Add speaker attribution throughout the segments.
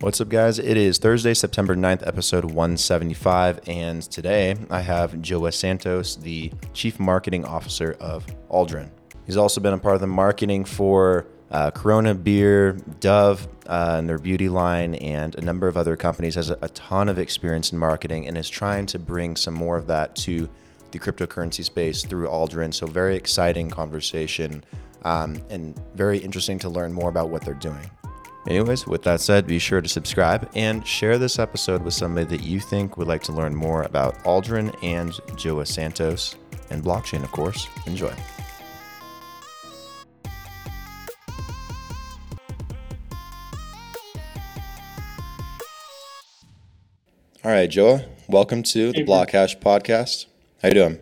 Speaker 1: What's up, guys? It is Thursday, September 9th, episode 175, and today I have Joe Santos, the Chief Marketing Officer of Aldrin. He's also been a part of the marketing for uh, Corona Beer, Dove, uh, and their beauty line, and a number of other companies. Has a, a ton of experience in marketing and is trying to bring some more of that to the cryptocurrency space through Aldrin. So, very exciting conversation um, and very interesting to learn more about what they're doing. Anyways, with that said, be sure to subscribe and share this episode with somebody that you think would like to learn more about Aldrin and Joah Santos and blockchain, of course. Enjoy. All right, Joah, welcome to the Blockhash podcast. How you doing?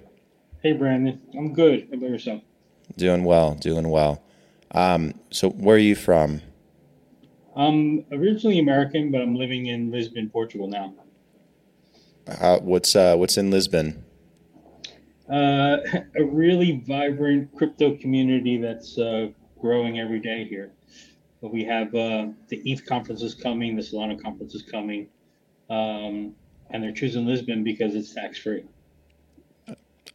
Speaker 2: Hey, Brandon. I'm good. How about yourself?
Speaker 1: Doing well, doing well. Um, so, where are you from?
Speaker 2: I'm originally American, but I'm living in Lisbon, Portugal now.
Speaker 1: How, what's uh, what's in Lisbon?
Speaker 2: Uh, a really vibrant crypto community that's uh, growing every day here. But we have uh, the ETH conference is coming, the Solana conference is coming, um, and they're choosing Lisbon because it's tax free.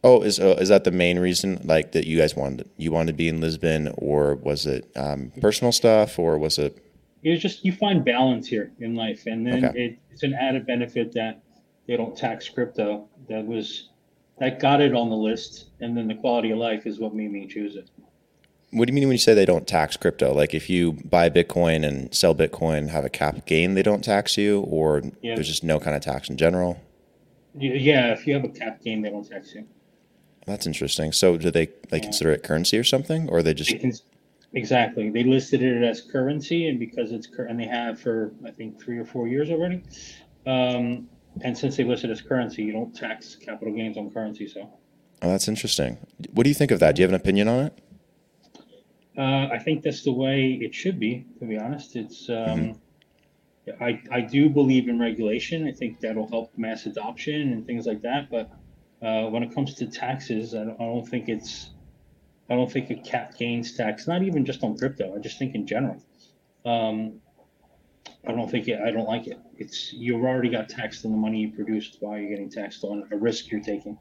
Speaker 1: Oh, is uh, is that the main reason? Like that you guys wanted you wanted to be in Lisbon, or was it um, personal stuff, or was it?
Speaker 2: It's just you find balance here in life, and then
Speaker 1: Okay.
Speaker 2: it, it's an added benefit that they don't tax crypto. That was that got it on the list, and then the quality of life is what made me choose it.
Speaker 1: What do you mean when you say they don't tax crypto? Like if you buy Bitcoin and sell Bitcoin, have a cap gain, they don't tax you, or
Speaker 2: Yeah.
Speaker 1: there's just no kind of tax in general.
Speaker 2: Yeah, if you have a cap gain, they don't tax you.
Speaker 1: That's interesting. So do they they
Speaker 2: Yeah.
Speaker 1: consider it currency or something, or they just
Speaker 2: They can, exactly. They listed it as currency, and because it's cur- and they have for I think three or four years already. Um, and since they listed as currency, you don't tax capital gains on currency. So
Speaker 1: oh, that's interesting. What do you think of that? Do you have an opinion on it?
Speaker 2: uh, I think that's the way it should be. To be honest, it's. Um,
Speaker 1: Mhm.
Speaker 2: I I do believe in regulation. I think that'll help mass adoption and things like that. But uh, when it comes to taxes, I don't, I don't think it's. I don't think a cap gains tax, not even just on crypto. I just think in general. Um, I don't think it. I don't like it. It's you've already got taxed on the money you produced. Why are you getting taxed on a risk you're taking?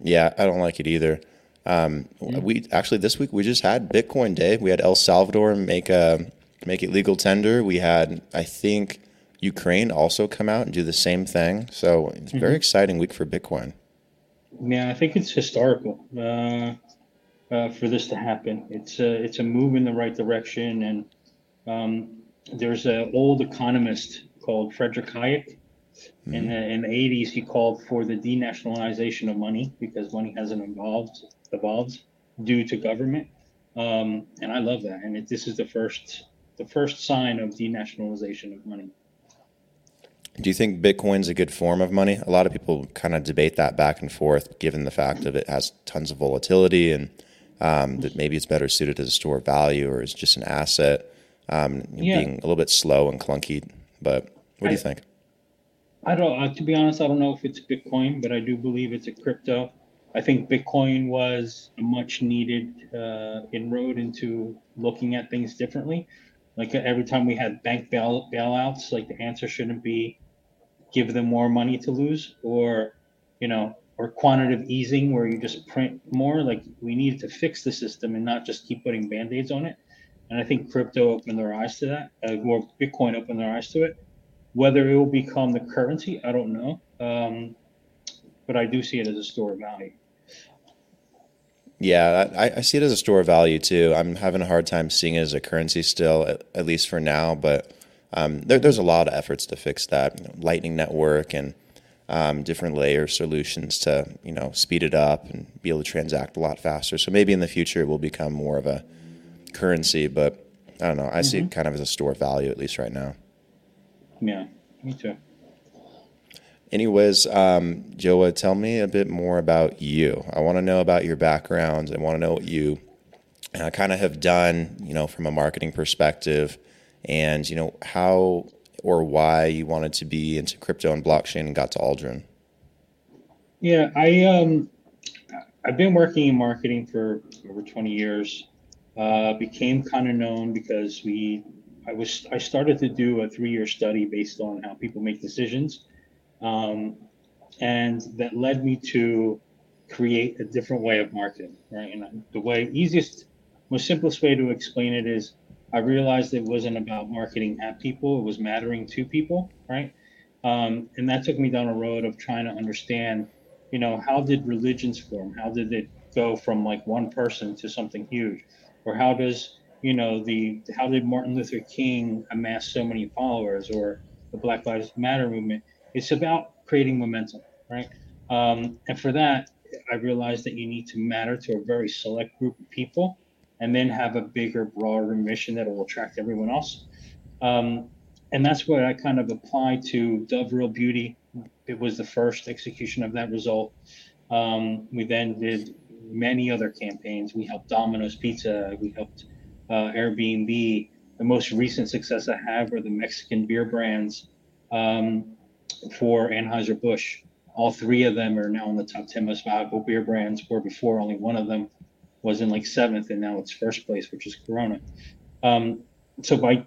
Speaker 1: Yeah, I don't like it either. Um,
Speaker 2: Yeah.
Speaker 1: We actually this week we just had Bitcoin Day. We had El Salvador make a make it legal tender. We had I think Ukraine also come out and do the same thing. So it's a very
Speaker 2: Mhm.
Speaker 1: exciting week for Bitcoin.
Speaker 2: Yeah, I think it's historical uh, uh, for this to happen. It's a, it's a move in the right direction, and um, there's an old economist called Frederick Hayek. In the in the 80s, he called for the denationalization of money because money hasn't evolved evolved due to government, um, and I love that. And it, this is the first the first sign of denationalization of money.
Speaker 1: Do you think Bitcoin's a good form of money? A lot of people kind of debate that back and forth, given the fact of it has tons of volatility and um, that maybe it's better suited as a store of value or as just an asset, um,
Speaker 2: Yeah.
Speaker 1: being a little bit slow and clunky. But what do you think?
Speaker 2: I don't. Uh, to be honest, I don't know if it's Bitcoin, but I do believe it's a crypto. I think Bitcoin was a much needed uh, inroad into looking at things differently. Like every time we had bank bail bailouts, like the answer shouldn't be give them more money to lose, or you know, or quantitative easing where you just print more. Like we needed to fix the system and not just keep putting band-aids on it. And I think crypto opened their eyes to that, uh, or Bitcoin opened their eyes to it. Whether it will become the currency, I don't know. Um, but I do see it as a store of value.
Speaker 1: Yeah, I, I see it as a store of value too. I'm having a hard time seeing it as a currency still, at, at least for now. But um, there, there's a lot of efforts to fix that. Lightning Network and um, different layer solutions to you know speed it up and be able to transact a lot faster. So maybe in the future it will become more of a currency. But I don't know. I see it kind of as a store of value at least right now.
Speaker 2: Yeah, me too.
Speaker 1: Anyways, um, Joah, tell me a bit more about you. I want to know about your background. I want to know what you uh, kind of have done, you know, from a marketing perspective, and you know how or why you wanted to be into crypto and blockchain and got to Aldrin.
Speaker 2: Yeah, I um, I've been working in marketing for over 20 years. Uh, became kind of known because we I was I started to do a three year study based on how people make decisions, um, and that led me to create a different way of marketing. Right, and the way easiest, most simplest way to explain it is I realized it wasn't about marketing at people; it was mattering to people. Right, um, and that took me down a road of trying to understand, you know, how did religions form? How did it go from like one person to something huge, or how does you know the how did Martin Luther King amass so many followers or the Black Lives Matter movement? It's about creating momentum, right? Um, and for that, I realized that you need to matter to a very select group of people, and then have a bigger, broader mission that will attract everyone else. Um, and that's what I kind of applied to Dove Real Beauty. It was the first execution of that result. Um, we then did many other campaigns. We helped Domino's Pizza. We helped uh, Airbnb. The most recent success I have were the Mexican beer brands um, for Anheuser-Busch. All three of them are now in the top 10 most valuable beer brands, where before only one of them was in like seventh, and now it's first place, which is Corona. Um, so by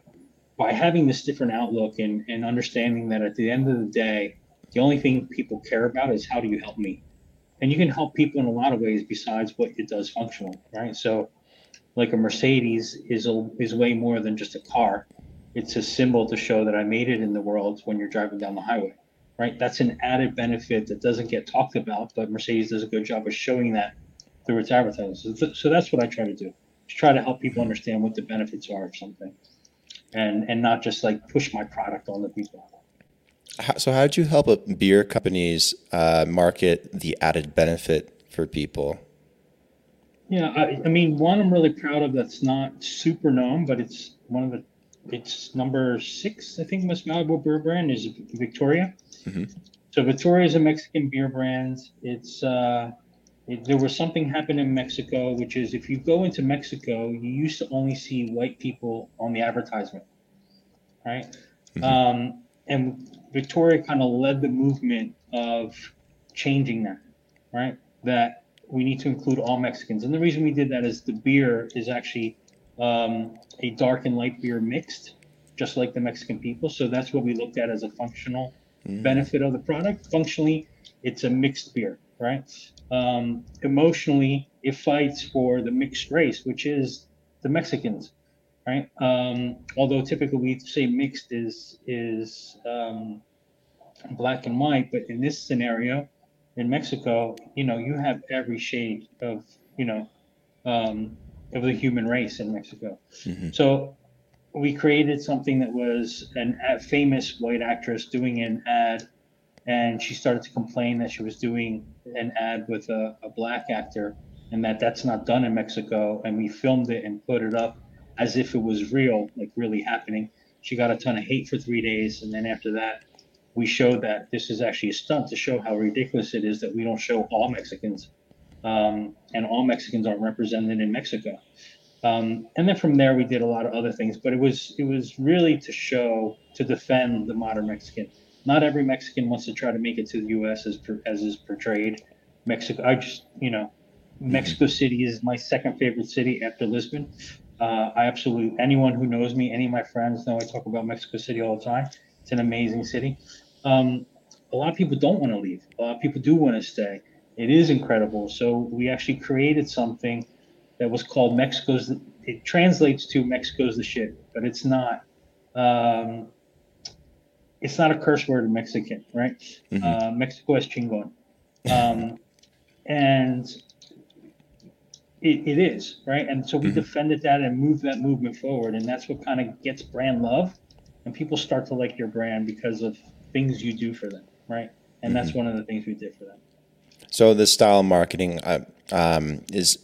Speaker 2: by having this different outlook and, and understanding that at the end of the day, the only thing people care about is how do you help me? And you can help people in a lot of ways besides what it does functional, right? So like a Mercedes is a, is way more than just a car. It's a symbol to show that I made it in the world when you're driving down the highway, right? That's an added benefit that doesn't get talked about, but Mercedes does a good job of showing that through its advertising. So, so that's what I try to do. Just try to help people understand what the benefits are of something, and and not just like push my product on the people.
Speaker 1: So how did you help a beer companies uh, market the added benefit for people?
Speaker 2: Yeah, I, I mean, one I'm really proud of that's not super known, but it's one of the, it's number six, I think, most valuable beer brand is Victoria. Mm-hmm. So Victoria is a Mexican beer brand. It's, uh, there was something happened in Mexico, which is if you go into Mexico, you used to only see white people on the advertisement, right? Mm-hmm. Um, and Victoria kind of led the movement of changing that, right? That we need to include all Mexicans. And the reason we did that is the beer is actually um, a dark and light beer mixed, just like the Mexican people. So that's what we looked at as a functional mm. benefit of the product. Functionally, it's a mixed beer, right? Um, emotionally, it fights for the mixed race, which is the Mexicans, right? Um, although typically we say mixed is is um, black and white, but in this scenario, in Mexico, you know, you have every shade of, you know, um, of the human race in Mexico. Mm-hmm. So we created something that was an, a famous white actress doing an ad, and she started to complain that she was doing an ad with a, a black actor, and that that's not done in Mexico. And we filmed it and put it up as if it was real, like really happening. She got a ton of hate for three days, and then after that, we showed that this is actually a stunt to show how ridiculous it is that we don't show all Mexicans, um, and all Mexicans aren't represented in Mexico. Um, and then from there, we did a lot of other things, but it was it was really to show to defend the modern Mexican. Not every Mexican wants to try to make it to the U.S. as as is portrayed. Mexico, I just you know, mm-hmm. Mexico City is my second favorite city after Lisbon. Uh, I absolutely anyone who knows me, any of my friends know I talk about Mexico City all the time. It's an amazing city um, a lot of people don't want to leave. A lot of people do want to stay. It is incredible. So we actually created something that was called Mexico's. It translates to Mexico's the shit, but it's not. Um, it's not a curse word in Mexican, right? Mm-hmm. Uh, Mexico es chingon, um, and it, it is right. And so we mm-hmm. defended that and moved that movement forward, and that's what kind of gets brand love, and people start to like your brand because of things you do for them, right? And mm-hmm. that's one of the things we did for them.
Speaker 1: So the style marketing uh, um, is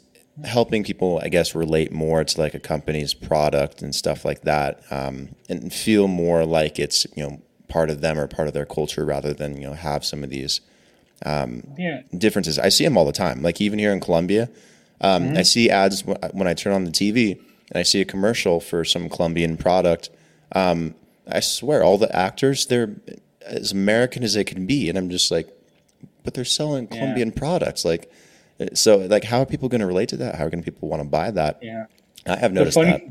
Speaker 1: helping people, I guess, relate more to like a company's product and stuff like that, um, and feel more like it's you know part of them or part of their culture rather than you know have some of these um, yeah. differences. I see them all the time. Like even here in Colombia, um, mm-hmm. I see ads when I turn on the TV and I see a commercial for some Colombian product. Um, I swear, all the actors they're as American as they can be, and I'm just like, but they're selling Colombian yeah. products, like. So, like, how are people going to relate to that? How are going people want to buy that?
Speaker 2: Yeah,
Speaker 1: I have noticed funny, that.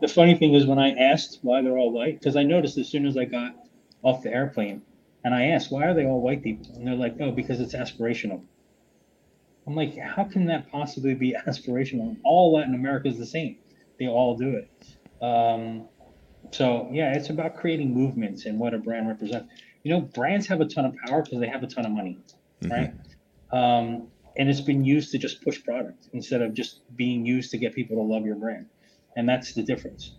Speaker 2: the funny thing is when I asked why they're all white, because I noticed as soon as I got off the airplane, and I asked why are they all white people, and they're like, oh, because it's aspirational. I'm like, how can that possibly be aspirational? All Latin America is the same. They all do it. Um, so yeah, it's about creating movements and what a brand represents. You know, brands have a ton of power because they have a ton of money, mm-hmm. right? Um, and it's been used to just push product instead of just being used to get people to love your brand, and that's the difference,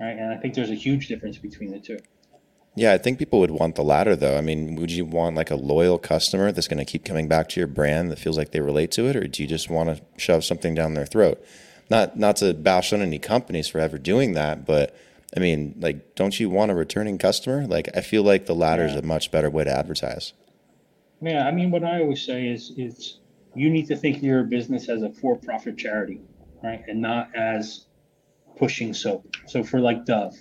Speaker 2: right? And I think there's a huge difference between the two.
Speaker 1: Yeah, I think people would want the latter though. I mean, would you want like a loyal customer that's going to keep coming back to your brand that feels like they relate to it or do you just want to shove something down their throat? Not not to bash on any companies for ever doing that, but I mean, like don't you want a returning customer? Like I feel like the latter is yeah. a much better way to advertise.
Speaker 2: Yeah, I mean what I always say is is you need to think of your business as a for-profit charity, right? And not as pushing soap. So for like Dove,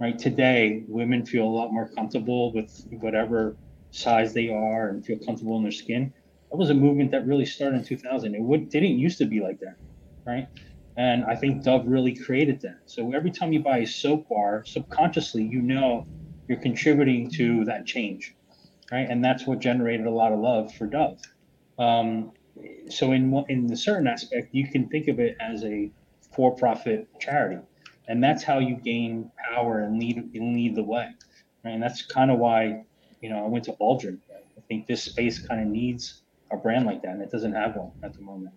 Speaker 2: right? Today, women feel a lot more comfortable with whatever size they are and feel comfortable in their skin. That was a movement that really started in 2000. It would, didn't used to be like that, right? And I think Dove really created that. So every time you buy a soap bar, subconsciously, you know you're contributing to that change, right? And that's what generated a lot of love for Dove. Um, so in in the certain aspect, you can think of it as a for-profit charity and that's how you gain power and lead and lead the way. Right? And that's kind of why you know I went to Aldrin. I think this space kind of needs a brand like that, and it doesn't have one at the moment.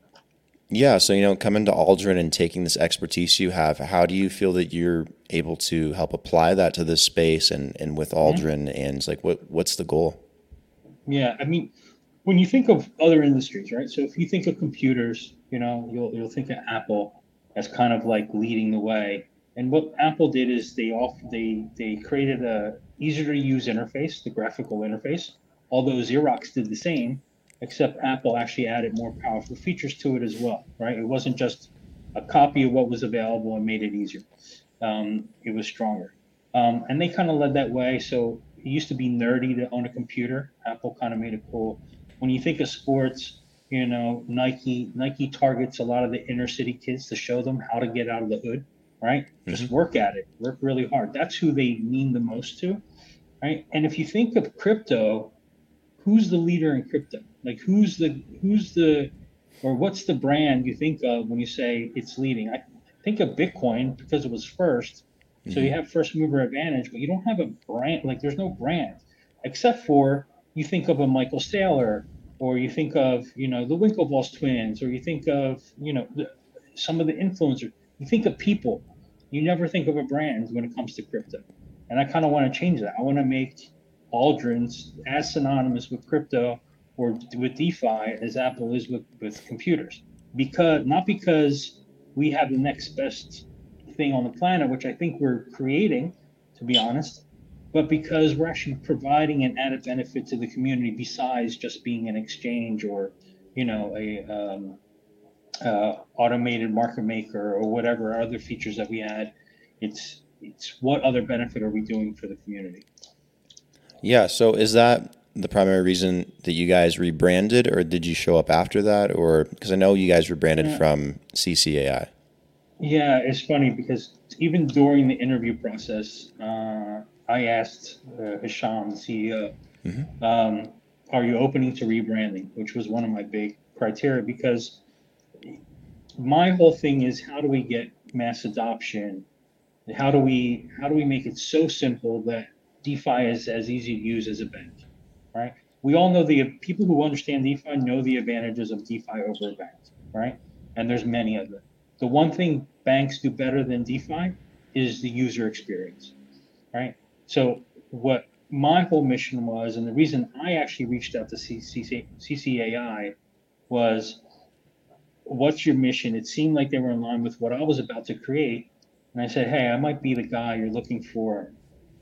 Speaker 1: Yeah, so you know, coming to Aldrin and taking this expertise you have, how do you feel that you're able to help apply that to this space and, and with mm-hmm. Aldrin mm-hmm. and like what what's the goal?
Speaker 2: Yeah, I mean, when you think of other industries, right? So if you think of computers, you know, you'll you'll think of Apple as kind of like leading the way. And what Apple did is they off they they created a easier to use interface, the graphical interface. Although Xerox did the same, except Apple actually added more powerful features to it as well. Right? It wasn't just a copy of what was available and made it easier. Um, it was stronger, um, and they kind of led that way. So it used to be nerdy to own a computer. Apple kind of made it cool. When you think of sports, you know Nike Nike targets a lot of the inner city kids to show them how to get out of the hood right? Mm-hmm. Just work at it, work really hard. That's who they mean the most to, right? And if you think of crypto, who's the leader in crypto? Like who's the who's the or what's the brand you think of when you say it's leading? I think of Bitcoin because it was 1st mm-hmm. So you mm-hmm. have first mover advantage, but you don't have a brand. Like there's no brand, except for you think of a Michael Saylor, or you think of you know the Winklevoss twins, or you think of you know the, some of the influencers you think of people. You never think of a brand when it comes to crypto. And I kind of want to change that. I want to make Aldrin's as synonymous with crypto or with DeFi as Apple is with, with computers. Because not because we have the next best thing on the planet, which I think we're creating, to be honest, but because we're actually providing an added benefit to the community besides just being an exchange or, you know, a um, uh, automated market maker or whatever other features that we add. It's it's what other benefit are we doing for the community?
Speaker 1: Yeah. So is that the primary reason that you guys rebranded, or did you show up after that, or because I know you guys rebranded yeah. from CCAI?
Speaker 2: Yeah, it's funny because even during the interview process, uh, I asked uh, Hisham, the CEO, mm-hmm. um, "Are you opening to rebranding?" Which was one of my big criteria because my whole thing is how do we get mass adoption? How do we how do we make it so simple that DeFi is as easy to use as a bank, right? We all know the people who understand DeFi know the advantages of DeFi over a bank, right? And there's many of them. The one thing banks do better than DeFi is the user experience, right? So what my whole mission was, and the reason I actually reached out to CCAI was what's your mission? It seemed like they were in line with what I was about to create. And I said, hey, I might be the guy you're looking for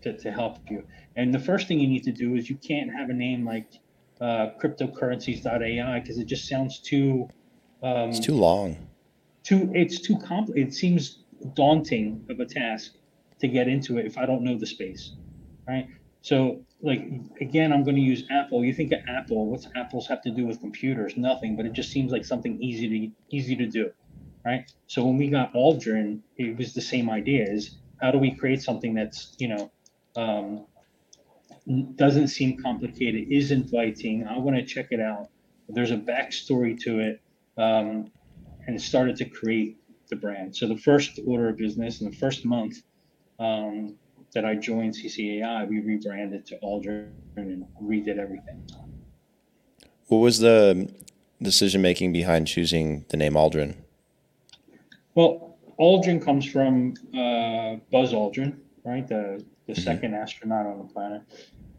Speaker 2: to, to help you. And the first thing you need to do is you can't have a name like uh, cryptocurrencies.ai because it just sounds too.
Speaker 1: Um, it's too long.
Speaker 2: Too, it's too complicated. It seems daunting of a task to get into it if I don't know the space, right? So, like again, I'm going to use Apple. You think of Apple? What's Apple's have to do with computers? Nothing. But it just seems like something easy to easy to do, right? So when we got Aldrin, it was the same idea: is how do we create something that's you know um, doesn't seem complicated, is inviting. I want to check it out. There's a backstory to it, um, and started to create the brand. So the first order of business in the first month um, that I joined CCAI, we rebranded to Aldrin and redid everything.
Speaker 1: What was the decision making behind choosing the name Aldrin?
Speaker 2: Well, Aldrin comes from uh, Buzz Aldrin, right? The the mm-hmm. second astronaut on the planet,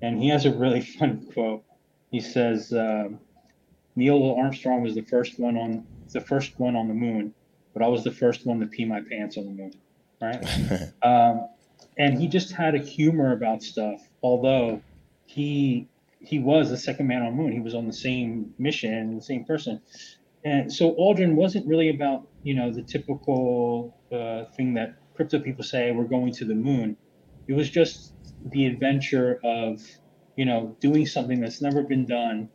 Speaker 2: and he has a really fun quote. He says, um, "Neil Armstrong was the first one on the first one on the moon, but I was the first one to pee my pants on the moon." Right? um, and he just had a humor about stuff. Although he he was the second man on the moon, he was on the same mission, the same person. And so Aldrin wasn't really about you know the typical uh, thing that crypto people say we're going to the moon. It was just the adventure of you know doing something that's never been done,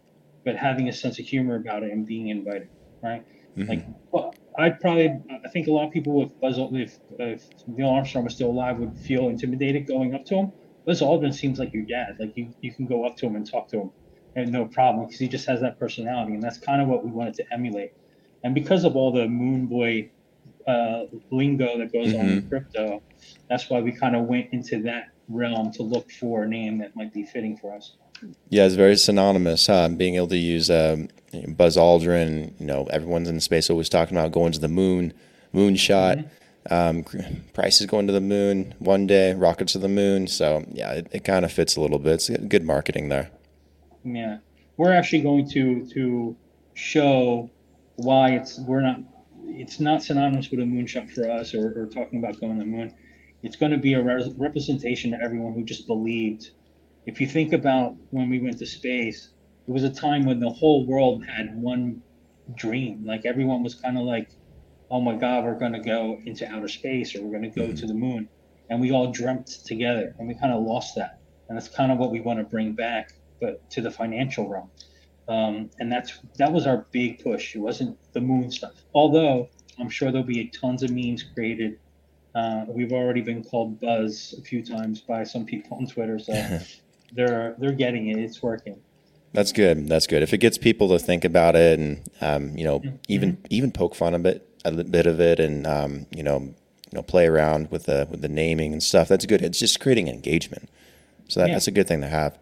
Speaker 2: but having a sense of humor about it and being invited, right? Mm-hmm. Like, well, I'd probably I think a lot of people with Buzz if, if Neil Armstrong was still alive would feel intimidated going up to him. Buzz Aldrin seems like your dad. Like you you can go up to him and talk to him and no problem because he just has that personality, and that's kind of what we wanted to emulate. And because of all the Moon Boy uh, lingo that goes mm-hmm. on in crypto, that's why we kind of went into that realm to look for a name that might be fitting for us.
Speaker 1: Yeah, it's very synonymous. Huh? Being able to use um, Buzz Aldrin, you know, everyone's in the space always talking about going to the moon, moonshot. Mm-hmm. Um, Price is going to the moon one day, rockets to the moon. So yeah, it, it kind of fits a little bit. It's good marketing there.
Speaker 2: Yeah, we're actually going to to show why it's we're not it's not synonymous with a moonshot for us or, or talking about going to the moon. It's going to be a re- representation to everyone who just believed. If you think about when we went to space, it was a time when the whole world had one dream. Like everyone was kind of like, "Oh my God, we're going to go into outer space, or we're going to go mm-hmm. to the moon," and we all dreamt together, and we kind of lost that. And that's kind of what we want to bring back, but to the financial realm. Um, and that's that was our big push. It wasn't the moon stuff. Although I'm sure there'll be tons of memes created. Uh, we've already been called Buzz a few times by some people on Twitter, so they're they're getting it. It's working.
Speaker 1: That's good. That's good. If it gets people to think about it, and um, you know, mm-hmm. even even poke fun a bit a bit of it, and um, you know, you know, play around with the with the naming and stuff. That's good. It's just creating engagement. So that, yeah. that's a good thing to have.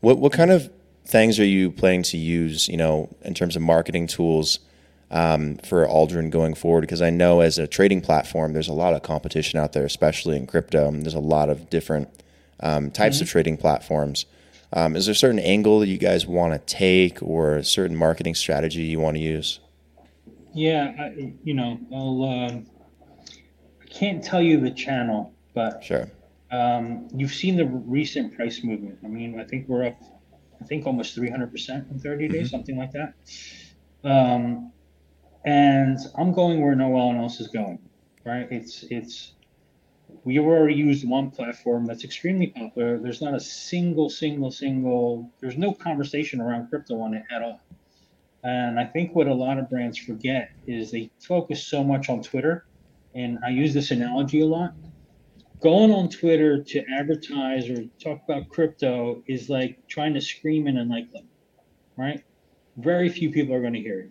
Speaker 1: What what kind of things are you planning to use, you know, in terms of marketing tools um, for Aldrin going forward? Because I know as a trading platform, there's a lot of competition out there, especially in crypto. There's a lot of different um, types mm-hmm. of trading platforms. Um, is there a certain angle that you guys want to take or a certain marketing strategy you want to use?
Speaker 2: Yeah, I, you know, I'll, uh, I can't tell you the channel, but
Speaker 1: sure.
Speaker 2: Um, you've seen the recent price movement. I mean, I think we're up I think almost 300% in 30 days, mm-hmm. something like that. Um, and I'm going where no one else is going, right? It's, it's, we already used one platform that's extremely popular. There's not a single, single, single, there's no conversation around crypto on it at all. And I think what a lot of brands forget is they focus so much on Twitter. And I use this analogy a lot going on Twitter to advertise or talk about crypto is like trying to scream in a nightclub, right? Very few people are going to hear it.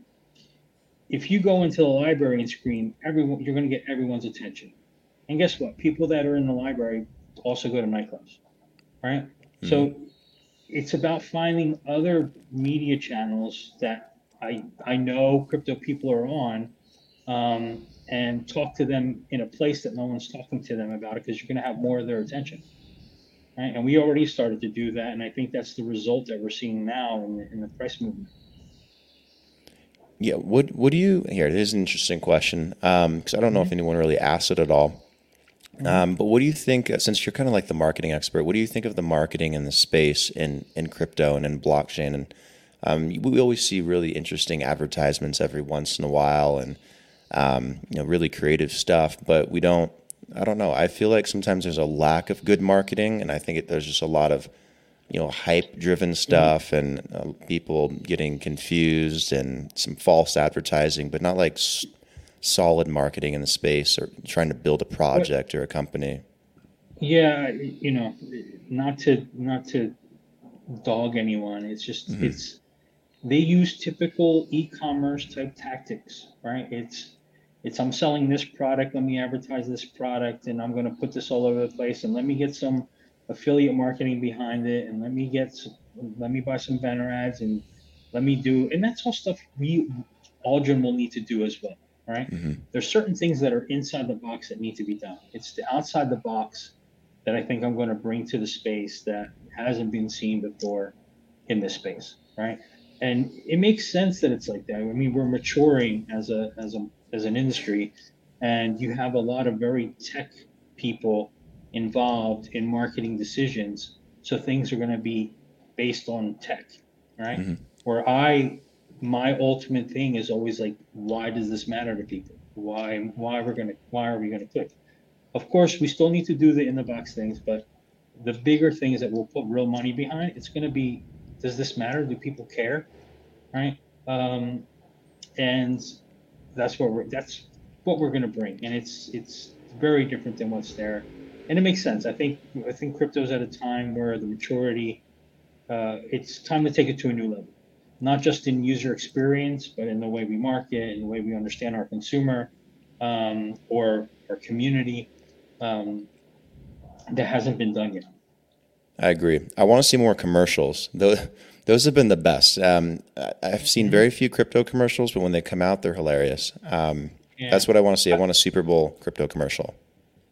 Speaker 2: If you go into the library and scream, everyone you're going to get everyone's attention. And guess what? People that are in the library also go to nightclubs, right? Mm-hmm. So it's about finding other media channels that I I know crypto people are on. Um, and talk to them in a place that no one's talking to them about it because you're going to have more of their attention. Right? And we already started to do that. And I think that's the result that we're seeing now in the, in the price movement.
Speaker 1: Yeah. What, what do you, here, here's an interesting question. Um, cause I don't know mm-hmm. if anyone really asked it at all. Mm-hmm. Um, but what do you think, uh, since you're kind of like the marketing expert, what do you think of the marketing in the space in, in crypto and in blockchain? And um, we always see really interesting advertisements every once in a while. And, um, you know, really creative stuff. But we don't. I don't know. I feel like sometimes there's a lack of good marketing, and I think it, there's just a lot of you know hype-driven stuff and uh, people getting confused and some false advertising, but not like solid marketing in the space or trying to build a project or a company?
Speaker 2: Yeah, you know, not to not to dog anyone. It's just mm-hmm. it's they use typical e-commerce type tactics, right? It's it's I'm selling this product, let me advertise this product, and I'm going to put this all over the place, and let me get some affiliate marketing behind it, and let me get some, let me buy some banner ads, and let me do, and that's all stuff we Aldrin will need to do as well, right? Mm-hmm. There's certain things that are inside the box that need to be done. It's the outside the box that I think I'm going to bring to the space that hasn't been seen before in this space, right? And it makes sense that it's like that. I mean, we're maturing as a as a as an industry, and you have a lot of very tech people involved in marketing decisions. So things are going to be based on tech, right? Mm-hmm. Where I, my ultimate thing is always like, why does this matter to people? Why, why we're gonna, why are we gonna click? Of course, we still need to do the in the box things, but the bigger things that we'll put real money behind, it's to be, does this matter? Do people care? Right? Um, and that's what we're that's what we're to bring, and it's it's very different than what's there, and it makes sense. I think I think crypto's at a time where the maturity, uh, it's time to take it to a new level, not just in user experience, but in the way we market, in the way we understand our consumer, um, or our community. Um, that hasn't been done yet.
Speaker 1: I agree. I want to see more commercials. Those, those have been the best. Um, I've seen very few crypto commercials, but when they come out, they're hilarious. Um, yeah. That's what I want to see. I want a Super Bowl crypto commercial.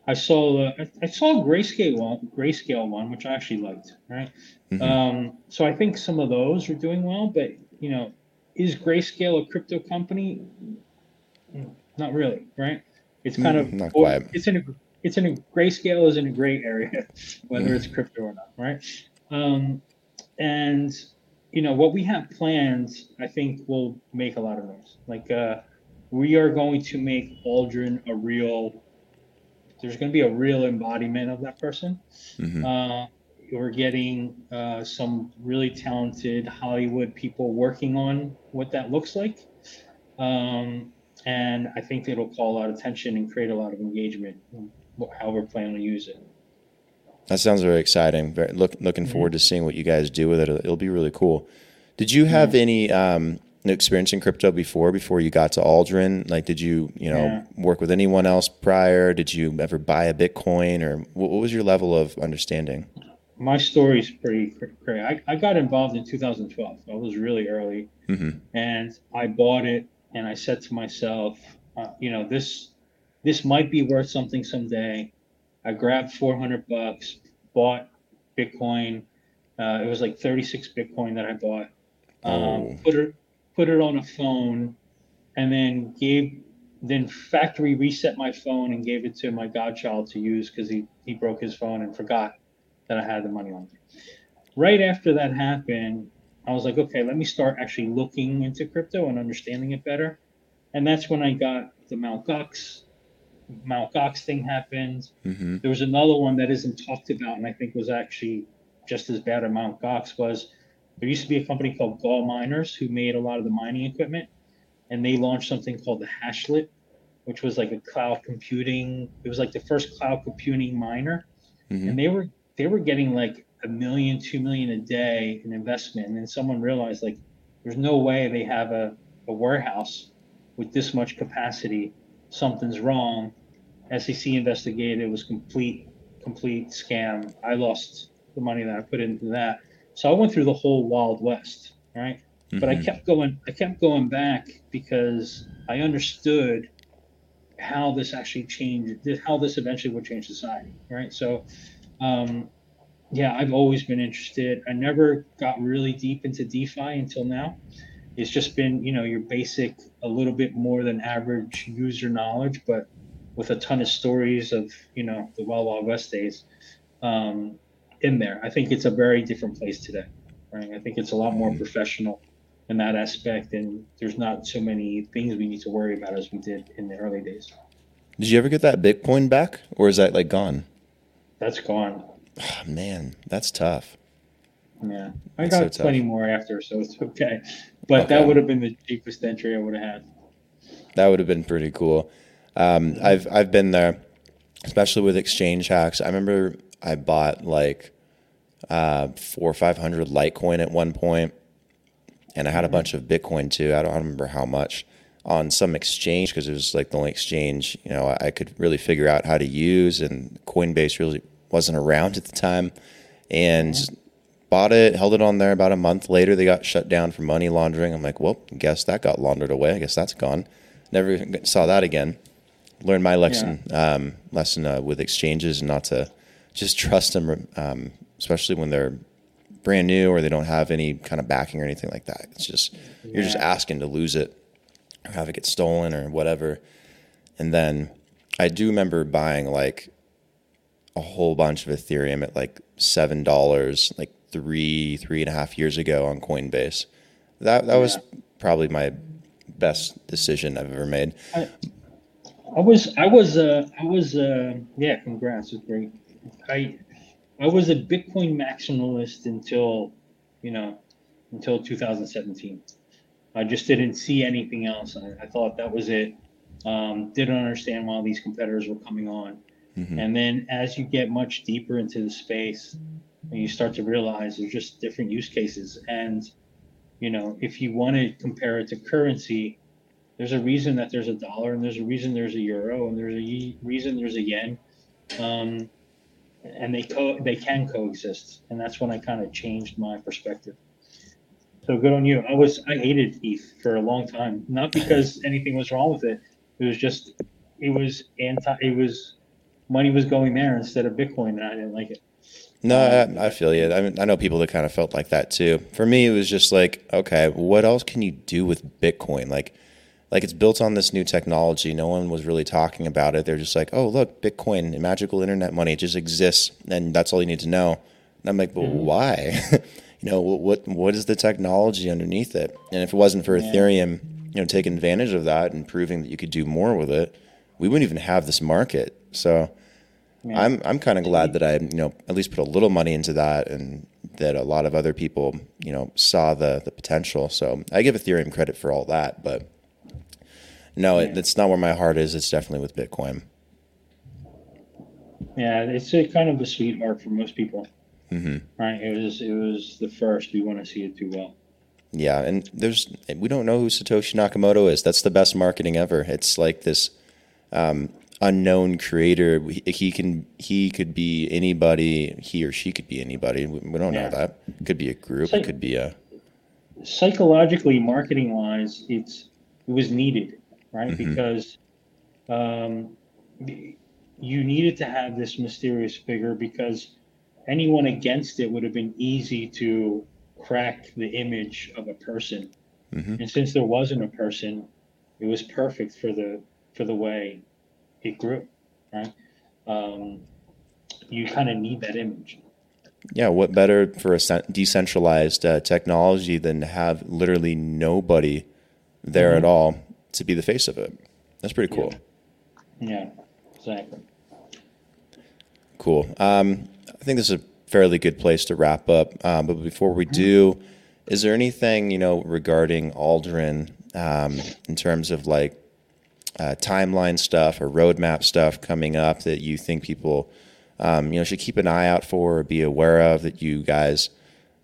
Speaker 2: I saw uh, I saw a grayscale one, grayscale one, which I actually liked. Right. Mm-hmm. Um, so I think some of those are doing well, but you know, is grayscale a crypto company? Not really. Right. It's kind mm, of not quite. It's in a it's in a grayscale is in a gray area, whether it's crypto or not, right? Um, and you know what we have planned, I think will make a lot of noise. Like uh, we are going to make Aldrin a real. There's going to be a real embodiment of that person. Mm-hmm. Uh, we're getting uh, some really talented Hollywood people working on what that looks like. Um, and I think it'll call a lot of attention and create a lot of engagement how we're planning to use it.
Speaker 1: That sounds very exciting. Very, look, looking mm-hmm. forward to seeing what you guys do with it. It'll be really cool. Did you have yeah. any um, experience in crypto before? Before you got to Aldrin, like, did you you know yeah. work with anyone else prior? Did you ever buy a Bitcoin, or what, what was your level of understanding?
Speaker 2: My story is pretty great. I, I got involved in 2012. I was really early, mm-hmm. and I bought it, and I said to myself, uh, you know, this this might be worth something someday. I grabbed 400 bucks, bought Bitcoin. Uh, it was like 36 Bitcoin that I bought. Um, oh. Put it put it on a phone, and then gave then factory reset my phone and gave it to my godchild to use because he he broke his phone and forgot that I had the money on. Right after that happened, I was like, okay, let me start actually looking into crypto and understanding it better. And that's when I got the Mt. Gox Mount Gox thing happened. Mm-hmm. There was another one that isn't talked about, and I think was actually just as bad as Mount Gox was. There used to be a company called GAW Miners who made a lot of the mining equipment, and they launched something called the Hashlet, which was like a cloud computing. It was like the first cloud computing miner, mm-hmm. and they were they were getting like a million, two million a day in investment, and then someone realized like there's no way they have a, a warehouse with this much capacity something's wrong. SEC investigated. It was complete, complete scam. I lost the money that I put into that. So I went through the whole Wild West, right? Mm-hmm. But I mm-hmm. kept going. I kept going back because I understood how this actually changed, how this eventually would change society, right? So, um, yeah, I've always been interested. I never got really deep into DeFi until now. It's just been you know your basic a little bit more than average user knowledge but with a ton of stories of you know the wild wild west days um, in there. I think it's a very different place today right? I think it's a lot more professional in that aspect and there's not so many things we need to worry about as we did in the early days.
Speaker 1: Did you ever get that bitcoin back or is that like gone
Speaker 2: that's gone
Speaker 1: oh, man that's tough
Speaker 2: yeah, I got so plenty more after, so it's okay. But okay. that would have been the cheapest entry I would have had.
Speaker 1: that would have been pretty cool. Um, I've I've been there, especially with exchange hacks. I remember I bought like uh, four or five hundred Litecoin at one point, and I had a bunch of Bitcoin too. I don't, I don't remember how much on some exchange because it was like the only exchange you know I could really figure out how to use, and Coinbase really wasn't around at the time, and bought it, held it on there. About a month later, they got shut down for money laundering. I'm like, well, guess that got laundered away. I guess that's gone. Never saw that again. Learned my lesson yeah. um, lesson uh, with exchanges and not to just trust them, um, especially when they're brand new or they don't have any kind of backing or anything like that. It's just yeah. you're just asking to lose it or have it get stolen or whatever. And then I do remember buying like a whole bunch of Ethereum at like seven dollars, like three three and a half years ago on Coinbase. That that yeah. was probably my best decision I've ever made.
Speaker 2: I, I was I was uh, I was uh, yeah, congrats, it's great. I I was a Bitcoin maximalist until you know until 2017. I just didn't see anything else. I, I thought that was it. Um, didn't understand why these competitors were coming on. Mm-hmm. And then as you get much deeper into the space, and you start to realize there's just different use cases. And you know, if you want to compare it to currency, there's a reason that there's a dollar, and there's a reason there's a euro, and there's a reason there's a yen. Um, and they co- they can coexist, and that's when I kind of changed my perspective. So good on you. I was I hated ETH for a long time, not because anything was wrong with it. It was just it was anti. It was money was going there instead of Bitcoin, and I didn't like it.
Speaker 1: No, I, I, feel you. I mean, I know people that kind of felt like that too. For me, it was just like, okay, what else can you do with Bitcoin? Like, like it's built on this new technology. No one was really talking about it. They're just like, oh, look, Bitcoin, magical internet money, it just exists, and that's all you need to know. And I'm like, but mm-hmm. why? you know, what what is the technology underneath it? And if it wasn't for yeah. Ethereum, you know, taking advantage of that and proving that you could do more with it, we wouldn't even have this market. So yeah. I'm I'm kind of glad that I you know at least put a little money into that and that a lot of other people you know saw the the potential. So I give Ethereum credit for all that, but no, yeah. it, it's not where my heart is. It's definitely with Bitcoin.
Speaker 2: Yeah, it's a kind of a sweet sweetheart for most people. Mm-hmm. Right? It was it was the first. We want to see it do well.
Speaker 1: Yeah, and there's we don't know who Satoshi Nakamoto is. That's the best marketing ever. It's like this um, unknown creator. He can he could be anybody. He or she could be anybody. We don't yeah. know that. Could be a group. Psych- it could be a
Speaker 2: psychologically, marketing wise, it's it was needed, right? Mm-hmm. Because um, you needed to have this mysterious figure because anyone against it would have been easy to crack the image of a person. Mm-hmm. And since there wasn't a person, it was perfect for the for the way it grew, right? Um, you kind of need that image.
Speaker 1: Yeah, what better for a decentralized uh, technology than to have literally nobody there mm-hmm. at all to be the face of it? That's pretty cool.
Speaker 2: Yeah, yeah exactly.
Speaker 1: Cool. Um, think this is a fairly good place to wrap up. Um, but before we do, is there anything you know regarding Aldrin um, in terms of like uh, timeline stuff or roadmap stuff coming up that you think people um, you know should keep an eye out for or be aware of that you guys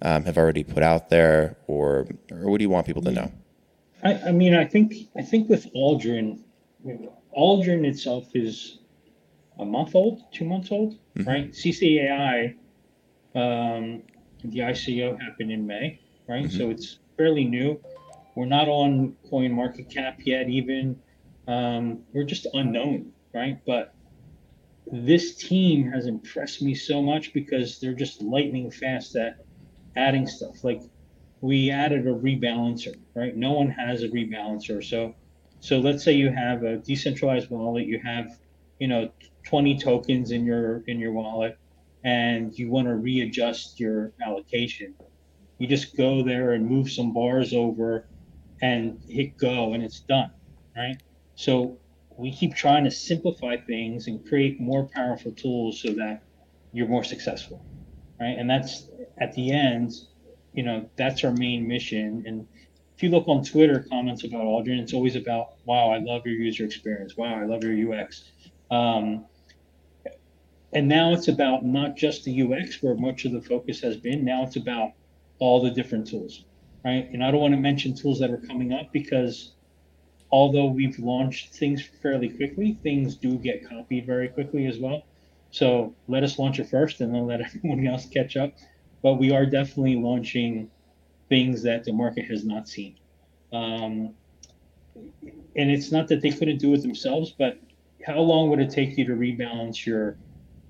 Speaker 1: um, have already put out there, or or what do you want people to know?
Speaker 2: I, I mean, I think I think with Aldrin, Aldrin itself is a month old, two months old, mm-hmm. right? CCAI, um, the ICO happened in May, right? Mm-hmm. So it's fairly new. We're not on Coin Market Cap yet, even um, we're just unknown, right? But this team has impressed me so much because they're just lightning fast at adding stuff. Like we added a rebalancer, right? No one has a rebalancer. So so let's say you have a decentralized wallet, you have, you know, 20 tokens in your in your wallet and you want to readjust your allocation. You just go there and move some bars over and hit go and it's done, right? So we keep trying to simplify things and create more powerful tools so that you're more successful, right? And that's at the end, you know, that's our main mission. And if you look on Twitter comments about Aldrin, it's always about, wow, I love your user experience. Wow, I love your UX. Um, and now it's about not just the UX where much of the focus has been. Now it's about all the different tools, right? And I don't want to mention tools that are coming up because although we've launched things fairly quickly, things do get copied very quickly as well. So let us launch it first and then let everyone else catch up. But we are definitely launching things that the market has not seen. Um, and it's not that they couldn't do it themselves, but how long would it take you to rebalance your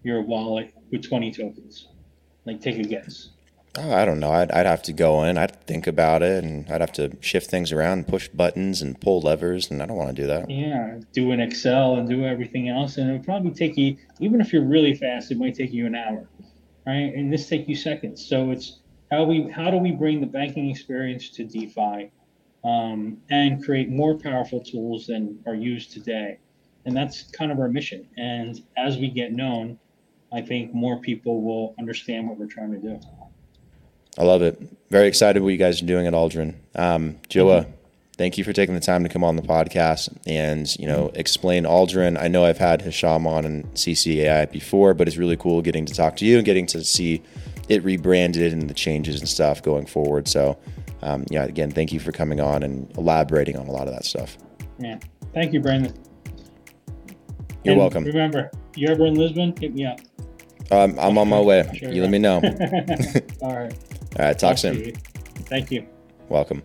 Speaker 2: your wallet with 20 tokens? Like, take a guess.
Speaker 1: Oh, I don't know. I'd, I'd have to go in. I'd think about it, and I'd have to shift things around, and push buttons, and pull levers, and I don't want to do that.
Speaker 2: Yeah, do an Excel and do everything else, and it would probably take you. Even if you're really fast, it might take you an hour, right? And this take you seconds. So it's how we how do we bring the banking experience to DeFi, um, and create more powerful tools than are used today, and that's kind of our mission. And as we get known, I think more people will understand what we're trying to do.
Speaker 1: I love it. Very excited what you guys are doing at Aldrin. Um, Joah, thank you for taking the time to come on the podcast and you know explain Aldrin. I know I've had Hisham on and CCAI before, but it's really cool getting to talk to you and getting to see it rebranded and the changes and stuff going forward. So, um, yeah, again, thank you for coming on and elaborating on a lot of that stuff.
Speaker 2: Yeah, thank you, Brandon.
Speaker 1: You're and welcome.
Speaker 2: Remember, you're ever in Lisbon? Hit me up.
Speaker 1: Um, I'm on my way. Sure, you let me know.
Speaker 2: All right.
Speaker 1: All right. Talk soon.
Speaker 2: Thank you.
Speaker 1: Welcome.